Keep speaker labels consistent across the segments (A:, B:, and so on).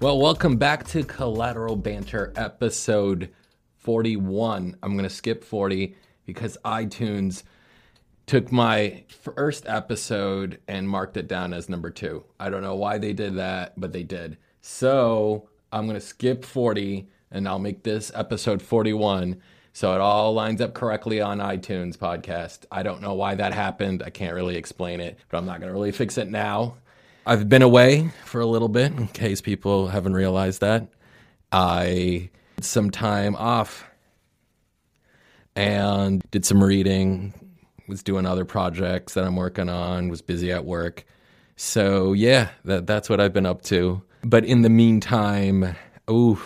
A: Well, welcome back to Collateral Banter episode 41. I'm going to skip 40 because iTunes took my first episode and marked it down as number two. I don't know why they did that, but they did. So I'm going to skip 40 and I'll make this episode 41 so it all lines up correctly on iTunes podcast. I don't know why that happened. I can't really explain it, but I'm not going to really fix it now. I've been away for a little bit in case people haven't realized that. I had some time off and did some reading, was doing other projects that I'm working on, was busy at work. So yeah, that that's what I've been up to. But in the meantime, ooh,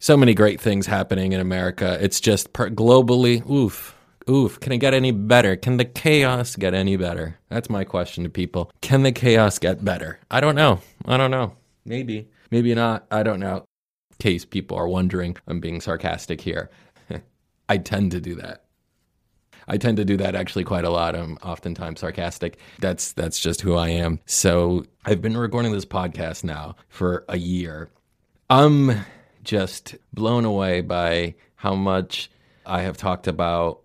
A: so many great things happening in America. It's just per- globally, oof, oof. Can it get any better? Can the chaos get any better? That's my question to people. Can the chaos get better? I don't know. I don't know. Maybe, maybe not. I don't know. In case people are wondering, I'm being sarcastic here. I tend to do that. I tend to do that actually quite a lot. I'm oftentimes sarcastic. That's that's just who I am. So I've been recording this podcast now for a year. I'm just blown away by how much I have talked about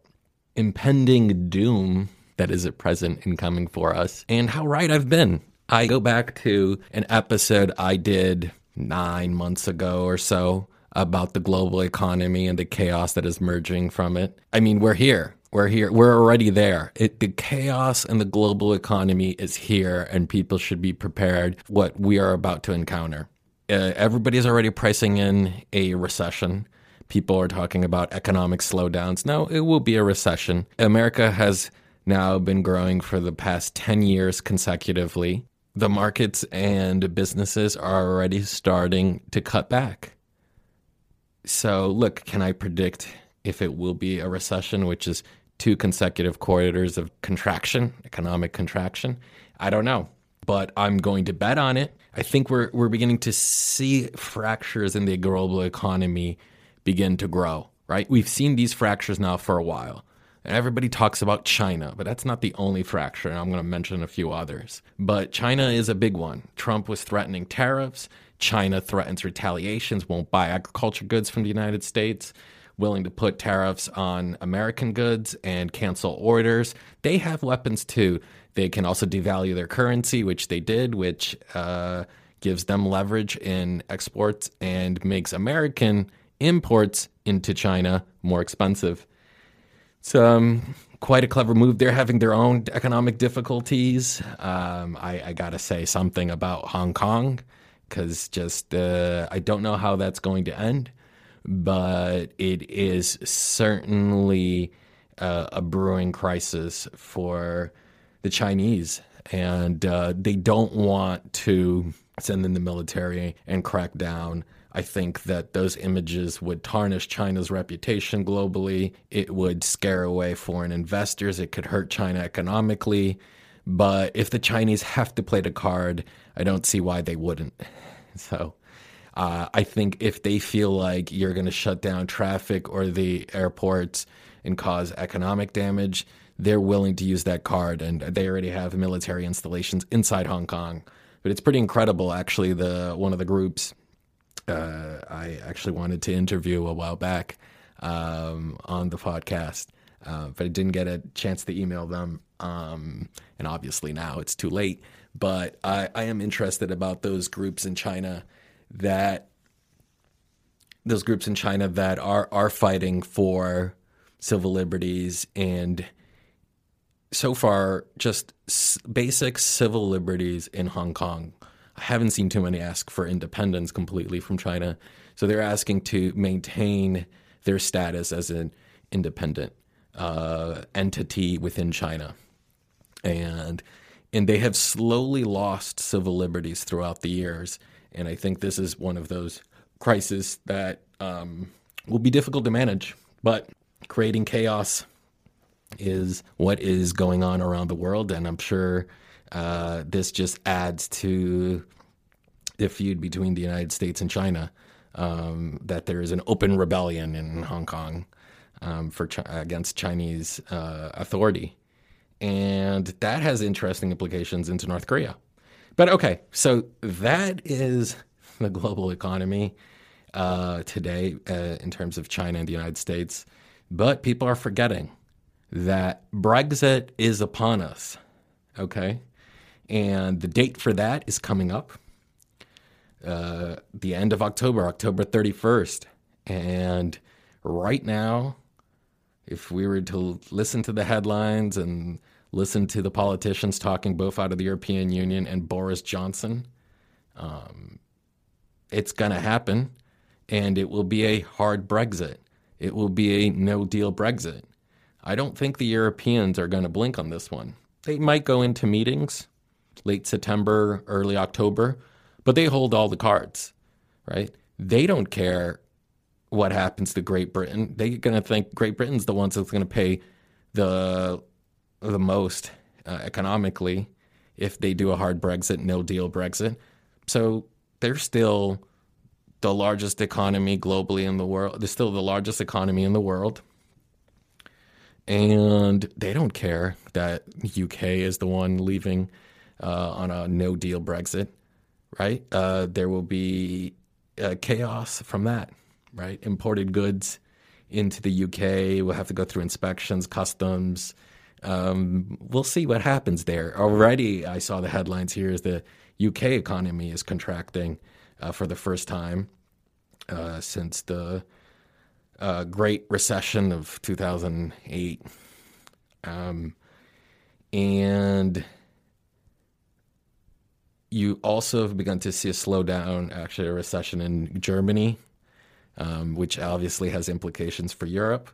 A: impending doom that is at present and coming for us and how right I've been. I go back to an episode I did nine months ago or so about the global economy and the chaos that is merging from it. I mean, we're here. We're here. We're already there. It, the chaos and the global economy is here, and people should be prepared what we are about to encounter. Uh, everybody's already pricing in a recession. People are talking about economic slowdowns. No, it will be a recession. America has now been growing for the past 10 years consecutively. The markets and businesses are already starting to cut back. So, look, can I predict if it will be a recession, which is two consecutive quarters of contraction, economic contraction? I don't know, but I'm going to bet on it. I think we're we're beginning to see fractures in the global economy begin to grow, right? We've seen these fractures now for a while. And everybody talks about China, but that's not the only fracture. And I'm going to mention a few others. But China is a big one. Trump was threatening tariffs. China threatens retaliations, won't buy agriculture goods from the United States, willing to put tariffs on American goods and cancel orders. They have weapons too. They can also devalue their currency, which they did, which uh, gives them leverage in exports and makes American imports into China more expensive. It's um, quite a clever move. They're having their own economic difficulties. Um, I, I got to say something about Hong Kong because just uh, I don't know how that's going to end, but it is certainly uh, a brewing crisis for the Chinese, and uh, they don't want to send in the military and crack down. I think that those images would tarnish China's reputation globally. It would scare away foreign investors. It could hurt China economically. But if the Chinese have to play the card, I don't see why they wouldn't. So uh, I think if they feel like you're going to shut down traffic or the airports and cause economic damage, they're willing to use that card. And they already have military installations inside Hong Kong. But it's pretty incredible, actually. The one of the groups uh, I actually wanted to interview a while back um, on the podcast, uh, but I didn't get a chance to email them. Um, and obviously now it's too late. But I, I am interested about those groups in China that those groups in China that are are fighting for civil liberties and so far just basic civil liberties in Hong Kong. I haven't seen too many ask for independence completely from China. So they're asking to maintain their status as an independent uh, entity within China. And and they have slowly lost civil liberties throughout the years. And I think this is one of those crises that um, will be difficult to manage. But creating chaos is what is going on around the world, and I'm sure uh, this just adds to the feud between the United States and China. Um, that there is an open rebellion in Hong Kong um, for against Chinese uh, authority, and that has interesting implications into North Korea. But okay, so that is the global economy uh, today uh, in terms of China and the United States. But people are forgetting that Brexit is upon us. Okay. And the date for that is coming up uh, the end of October, October 31st. And right now, if we were to listen to the headlines and listen to the politicians talking both out of the European Union and Boris Johnson, um, it's going to happen. And it will be a hard Brexit. It will be a no deal Brexit. I don't think the Europeans are going to blink on this one. They might go into meetings late September, early October, but they hold all the cards, right? They don't care what happens to Great Britain. They're going to think Great Britain's the ones that's going to pay the the most uh, economically if they do a hard Brexit, no deal Brexit. So they're still the largest economy globally in the world. They're still the largest economy in the world. And they don't care that UK is the one leaving uh, on a no deal Brexit right? Uh, there will be uh, chaos from that, right? Imported goods into the UK will have to go through inspections, customs. Um, we'll see what happens there. Already, I saw the headlines here is the UK economy is contracting uh, for the first time uh, since the uh, Great Recession of 2008. Um, and you also have begun to see a slowdown, actually, a recession in Germany, um, which obviously has implications for Europe.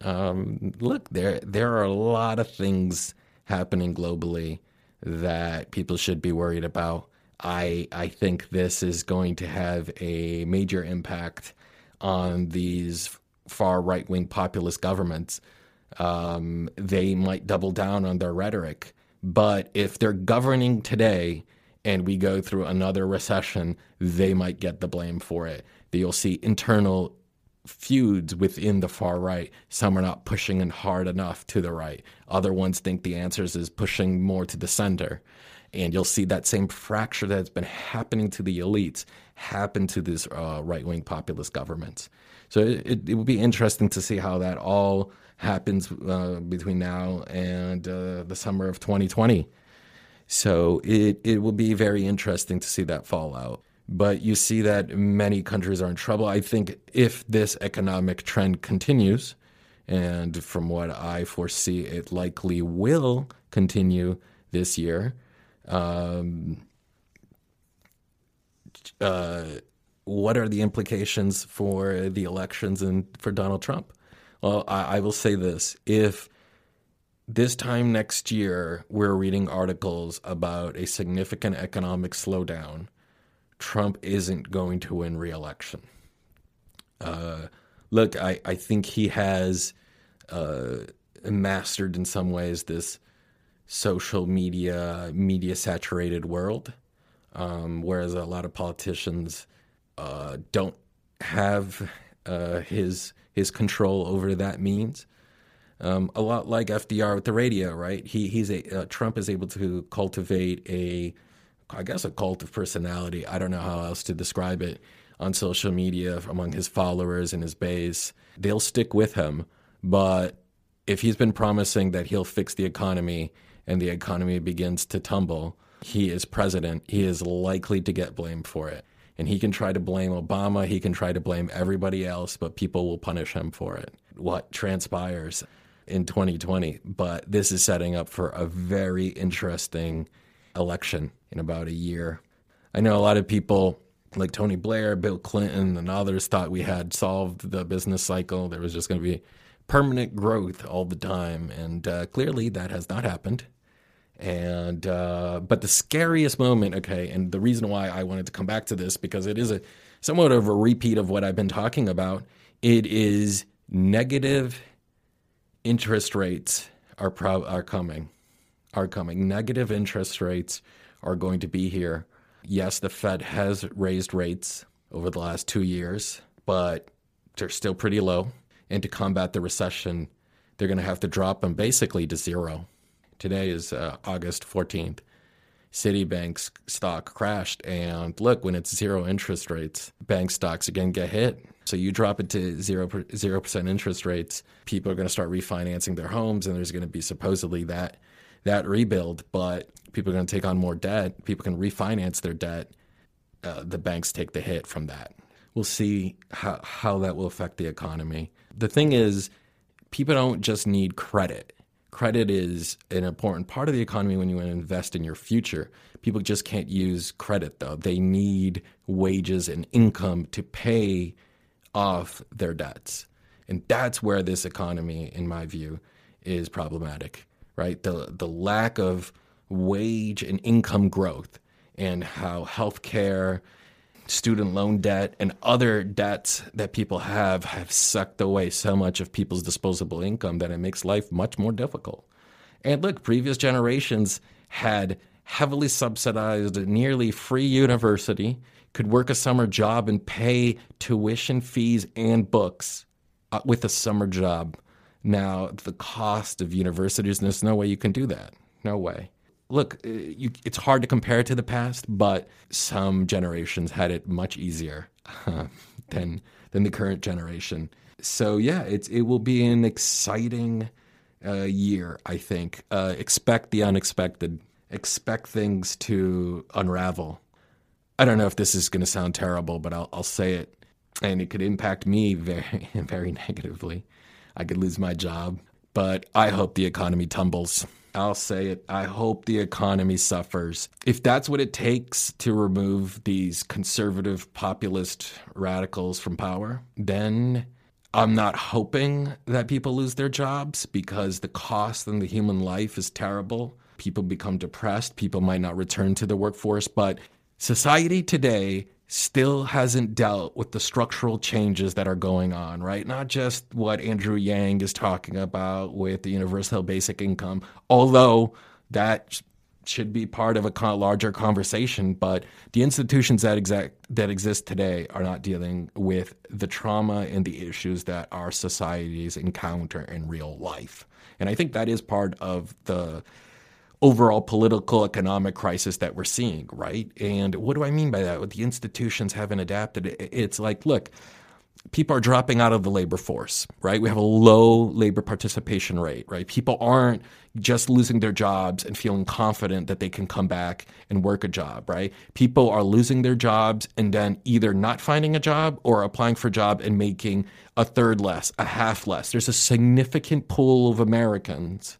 A: Um, look, there there are a lot of things happening globally that people should be worried about. I I think this is going to have a major impact on these far right wing populist governments. Um, they might double down on their rhetoric, but if they're governing today and we go through another recession, they might get the blame for it. You'll see internal feuds within the far right. Some are not pushing in hard enough to the right. Other ones think the answers is pushing more to the center. And you'll see that same fracture that's been happening to the elites happen to these uh, right wing populist governments. So it, it, will be interesting to see how that all happens uh, between now and uh, the summer of 2020. So it, it will be very interesting to see that fallout. But you see that many countries are in trouble. I think if this economic trend continues, and from what I foresee, it likely will continue this year. Um, uh, what are the implications for the elections and for Donald Trump? Well, I, I will say this: if this time next year, we're reading articles about a significant economic slowdown. Trump isn't going to win re-election. Uh, look, I, I think he has uh, mastered in some ways this social media, media saturated world, um, whereas a lot of politicians uh, don't have uh, his his control over that means. Um, a lot like FDR with the radio, right? He he's a uh, Trump is able to cultivate a, I guess a cult of personality. I don't know how else to describe it on social media among his followers and his base. They'll stick with him, but if he's been promising that he'll fix the economy and the economy begins to tumble, he is president. He is likely to get blamed for it. And he can try to blame Obama, he can try to blame everybody else, but people will punish him for it. What transpires in 2020, but this is setting up for a very interesting election in about a year. I know a lot of people like Tony Blair, Bill Clinton, and others thought we had solved the business cycle. There was just going to be permanent growth all the time, and uh, clearly that has not happened. And uh, but the scariest moment, okay, and the reason why I wanted to come back to this because it is a somewhat of a repeat of what I've been talking about. It is negative interest rates are pro- are coming, are coming. Negative interest rates are going to be here. Yes, the Fed has raised rates over the last two years, but they're still pretty low. And to combat the recession, they're going to have to drop them basically to zero. Today is uh, August 14th. Citibank's stock crashed. And look, when it's zero interest rates, bank stocks again get hit. So you drop it to zero zero percent interest rates, people are going to start refinancing their homes, and there's going to be supposedly that that rebuild. But people are going to take on more debt. People can refinance their debt. Uh, the banks take the hit from that. We'll see how how that will affect the economy. The thing is, people don't just need credit credit is an important part of the economy when you want to invest in your future. People just can't use credit though. They need wages and income to pay off their debts. And that's where this economy, in my view, is problematic, right? The, the lack of wage and income growth and how healthcare student loan debt and other debts that people have have sucked away so much of people's disposable income that it makes life much more difficult. And look, previous generations had heavily subsidized, nearly free university, could work a summer job and pay tuition fees and books uh, with a summer job. Now, the cost of universities, there's no way you can do that. No way look, uh, you, it's hard to compare to the past, but some generations had it much easier uh, than than the current generation. So yeah, it's it will be an exciting uh, year. I think. Uh, expect the unexpected. Expect things to unravel. I don't know if this is going to sound terrible, but I'll, I'll say it, and it could impact me very very negatively. I could lose my job, but I hope the economy tumbles. I'll say it. I hope the economy suffers. If that's what it takes to remove these conservative populist radicals from power, then I'm not hoping that people lose their jobs because the cost in the human life is terrible. People become depressed. People might not return to the workforce. But society today still hasn't dealt with the structural changes that are going on, right? Not just what Andrew Yang is talking about with the universal basic income, although that should be part of a larger conversation, but the institutions that exact that exist today are not dealing with the trauma and the issues that our societies encounter in real life. And I think that is part of the overall political economic crisis that we're seeing, right? And what do I mean by that? What the institutions haven't adapted. It's like, look, people are dropping out of the labor force, right? We have a low labor participation rate, right? People aren't just losing their jobs and feeling confident that they can come back and work a job, right? People are losing their jobs and then either not finding a job or applying for a job and making a third less, a half less. There's a significant pool of Americans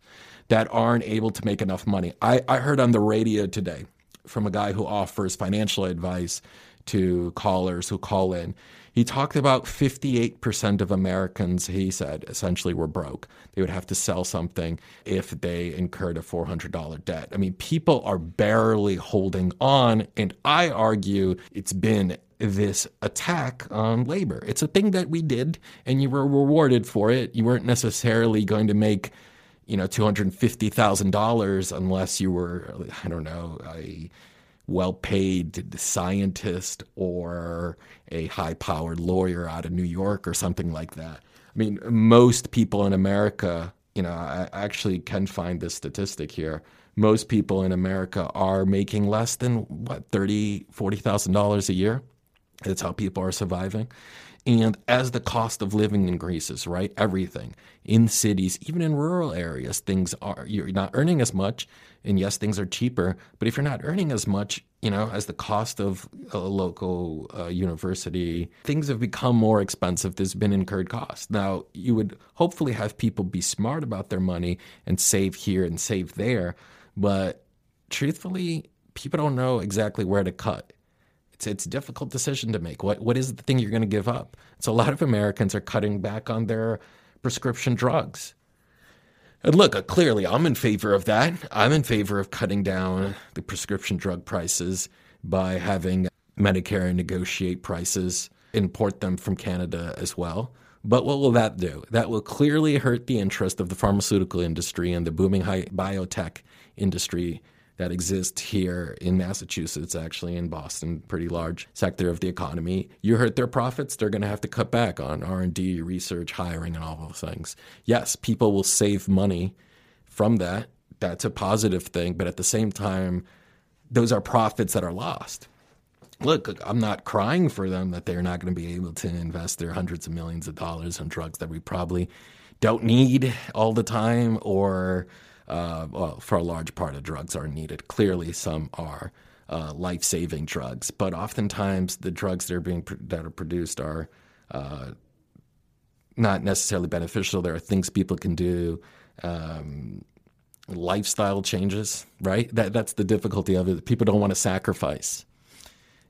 A: that aren't able to make enough money. I, I heard on the radio today from a guy who offers financial advice to callers who call in. He talked about 58% of Americans, he said, essentially were broke. They would have to sell something if they incurred a $400 debt. I mean, people are barely holding on. And I argue it's been this attack on labor. It's a thing that we did, and you were rewarded for it. You weren't necessarily going to make you know, $250,000 unless you were, I don't know, a well paid scientist or a high powered lawyer out of New York or something like that. I mean, most people in America, you know, I actually can find this statistic here. Most people in America are making less than what, $30,000, $40,000 a year. That's how people are surviving. And as the cost of living increases, right? Everything in cities, even in rural areas, things are, you're not earning as much. And yes, things are cheaper. But if you're not earning as much, you know, as the cost of a local uh, university, things have become more expensive. There's been incurred costs. Now, you would hopefully have people be smart about their money and save here and save there. But truthfully, people don't know exactly where to cut. It's it's a difficult decision to make. What what is the thing you're going to give up? So a lot of Americans are cutting back on their prescription drugs. And look, uh, clearly, I'm in favor of that. I'm in favor of cutting down the prescription drug prices by having Medicare negotiate prices, import them from Canada as well. But what will that do? That will clearly hurt the interest of the pharmaceutical industry and the booming high biotech industry that exist here in Massachusetts, actually in Boston, pretty large sector of the economy. You hurt their profits, they're going to have to cut back on R&D, research, hiring, and all those things. Yes, people will save money from that. That's a positive thing, but at the same time, those are profits that are lost. Look, I'm not crying for them that they're not going to be able to invest their hundreds of millions of dollars in drugs that we probably don't need all the time, or uh, well, for a large part of drugs are needed. Clearly, some are uh, life-saving drugs, but oftentimes the drugs that are being that are produced are uh, not necessarily beneficial. There are things people can do. Um, lifestyle changes, right? That that's the difficulty of it. People don't want to sacrifice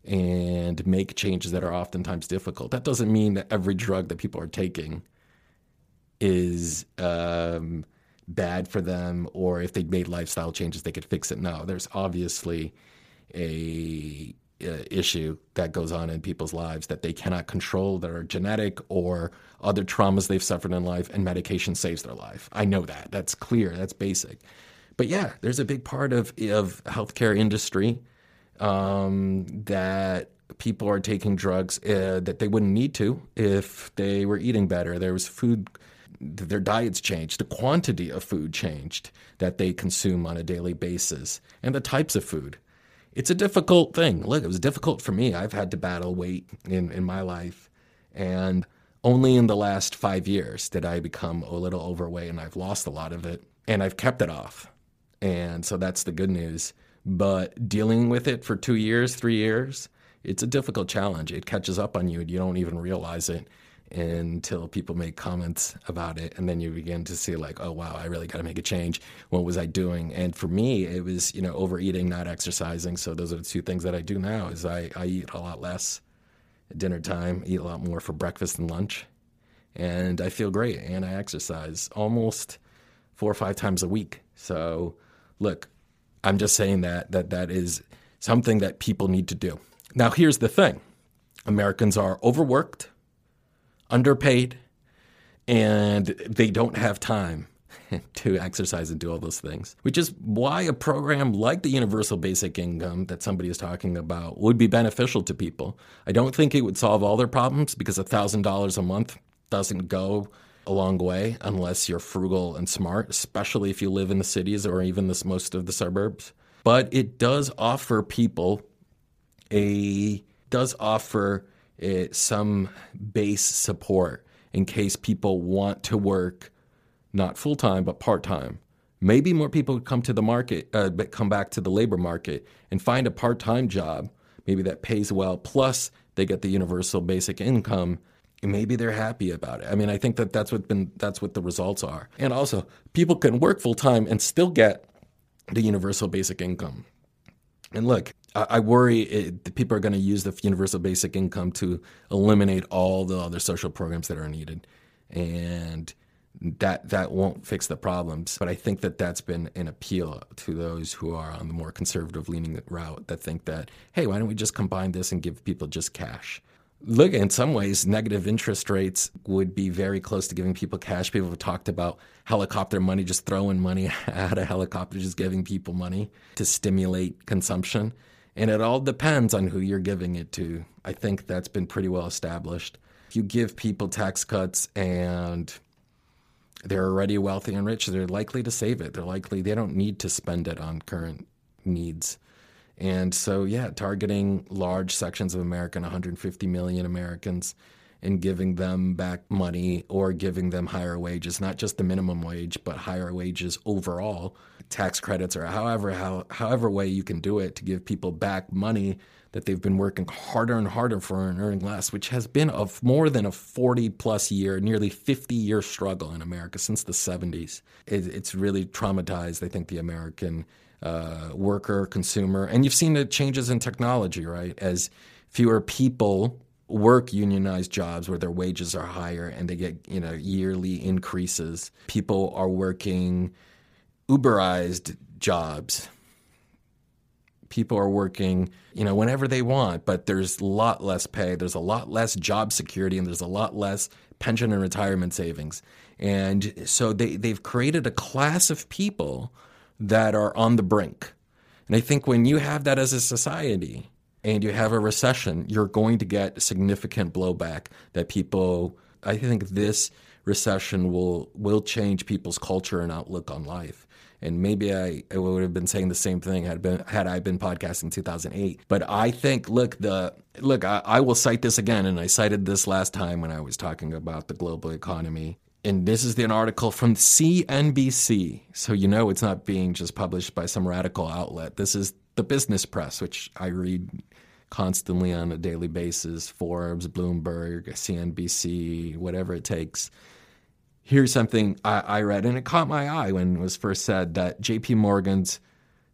A: and make changes that are oftentimes difficult. That doesn't mean that every drug that people are taking is um, bad for them, or if they made lifestyle changes, they could fix it. No, there's obviously a, a issue that goes on in people's lives that they cannot control, that are genetic or other traumas they've suffered in life, and medication saves their life. I know that. That's clear. That's basic. But yeah, there's a big part of of healthcare industry um, that people are taking drugs uh, that they wouldn't need to if they were eating better. There was food, their diets changed, the quantity of food changed that they consume on a daily basis, and the types of food. It's a difficult thing. Look, it was difficult for me. I've had to battle weight in, in my life. And only in the last five years did I become a little overweight, and I've lost a lot of it, and I've kept it off. And so that's the good news. But dealing with it for two years, three years, it's a difficult challenge. It catches up on you and you don't even realize it until people make comments about it. And then you begin to see like oh wow i really got to make a change. What was i doing? And for me it was you know overeating not exercising. So those are the two things that i do now is i, I eat a lot less at dinner time eat a lot more for breakfast and lunch. And i feel great and i exercise almost four or five times a week. So look I'm just saying that that that is something that people need to do. Now, here's the thing: Americans are overworked, underpaid, and they don't have time to exercise and do all those things. Which is why a program like the universal basic income that somebody is talking about would be beneficial to people. I don't think it would solve all their problems because $1,000 a month doesn't go a long way unless you're frugal and smart, especially if you live in the cities or even most of the suburbs. But it does offer people a does offer a, eh, some base support in case people want to work not full time but part time. Maybe more people would come to the market, uh, but come back to the labor market and find a part time job, maybe that pays well. Plus, they get the universal basic income maybe they're happy about it. I mean, I think that that's what been that's what the results are. And also, people can work full time and still get the universal basic income. And look, I, worry it, people are going to use the universal basic income to eliminate all the other social programs that are needed, and that that won't fix the problems. But I think that that's been an appeal to those who are on the more conservative leaning route that think that hey, why don't we just combine this and give people just cash? look, in some ways, negative interest rates would be very close to giving people cash. People have talked about helicopter money, just throwing money at a helicopter, just giving people money to stimulate consumption. And it all depends on who you're giving it to. I think that's been pretty well established. If you give people tax cuts and they're already wealthy and rich, they're likely to save it. They're likely, they don't need to spend it on current needs. And so, yeah, targeting large sections of America, 150 million Americans, and giving them back money or giving them higher wages, not just the minimum wage, but higher wages overall, tax credits or however how, however way you can do it to give people back money that they've been working harder and harder for and earning less, which has been of more than a 40 plus year, nearly 50 year struggle in America since the 70s. It, it's really traumatized, I think, the American uh, worker, consumer. And you've seen the changes in technology, right? As fewer people work unionized jobs where their wages are higher and they get, you know, yearly increases. People are working Uberized jobs. People are working, you know, whenever they want, but there's a lot less pay, there's a lot less job security, and there's a lot less pension and retirement savings. And so they, they've created a class of people that are on the brink. And I think when you have that as a society and you have a recession, you're going to get significant blowback that people I think this recession will will change people's culture and outlook on life. And maybe I, I would have been saying the same thing had been had I been podcasting in 2008. But I think, look, the look, I, I will cite this again, and I cited this last time when I was talking about the global economy. And this is an article from CNBC. So you know it's not being just published by some radical outlet. This is the business press, which I read constantly on a daily basis Forbes, Bloomberg, CNBC, whatever it takes here's something I, I, read, and it caught my eye when it was first said that JP Morgan's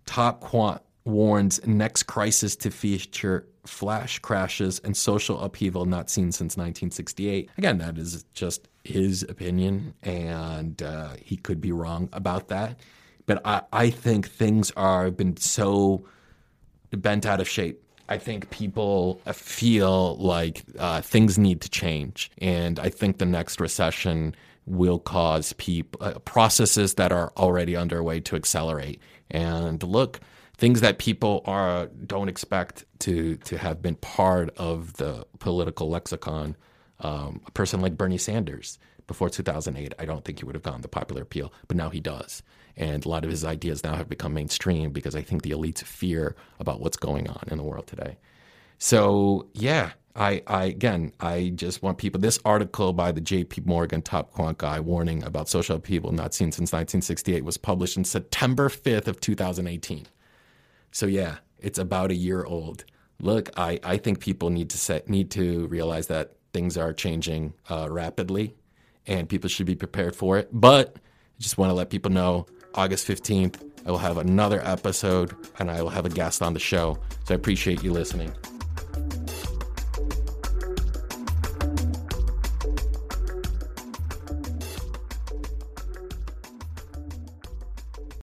A: top quant warns next crisis to feature flash crashes and social upheaval not seen since 1968. Again, that is just his opinion, and uh, he could be wrong about that. But I, I think things are been so bent out of shape I think people feel like uh, things need to change. And I think the next recession will cause uh, processes that are already underway to accelerate. And look, things that people are don't expect to to have been part of the political lexicon. Um, a person like Bernie Sanders before 2008, I don't think he would have gotten the popular appeal, but now he does. And a lot of his ideas now have become mainstream because I think the elites fear about what's going on in the world today. So yeah, I, I again, I just want people. This article by the J.P. Morgan top quant guy warning about social upheaval not seen since 1968 was published in September 5th of 2018. So yeah, it's about a year old. Look, I, I think people need to set, need to realize that things are changing uh, rapidly, and people should be prepared for it. But I just want to let people know August 15th, I will have another episode and I will have a guest on the show. So I appreciate you listening.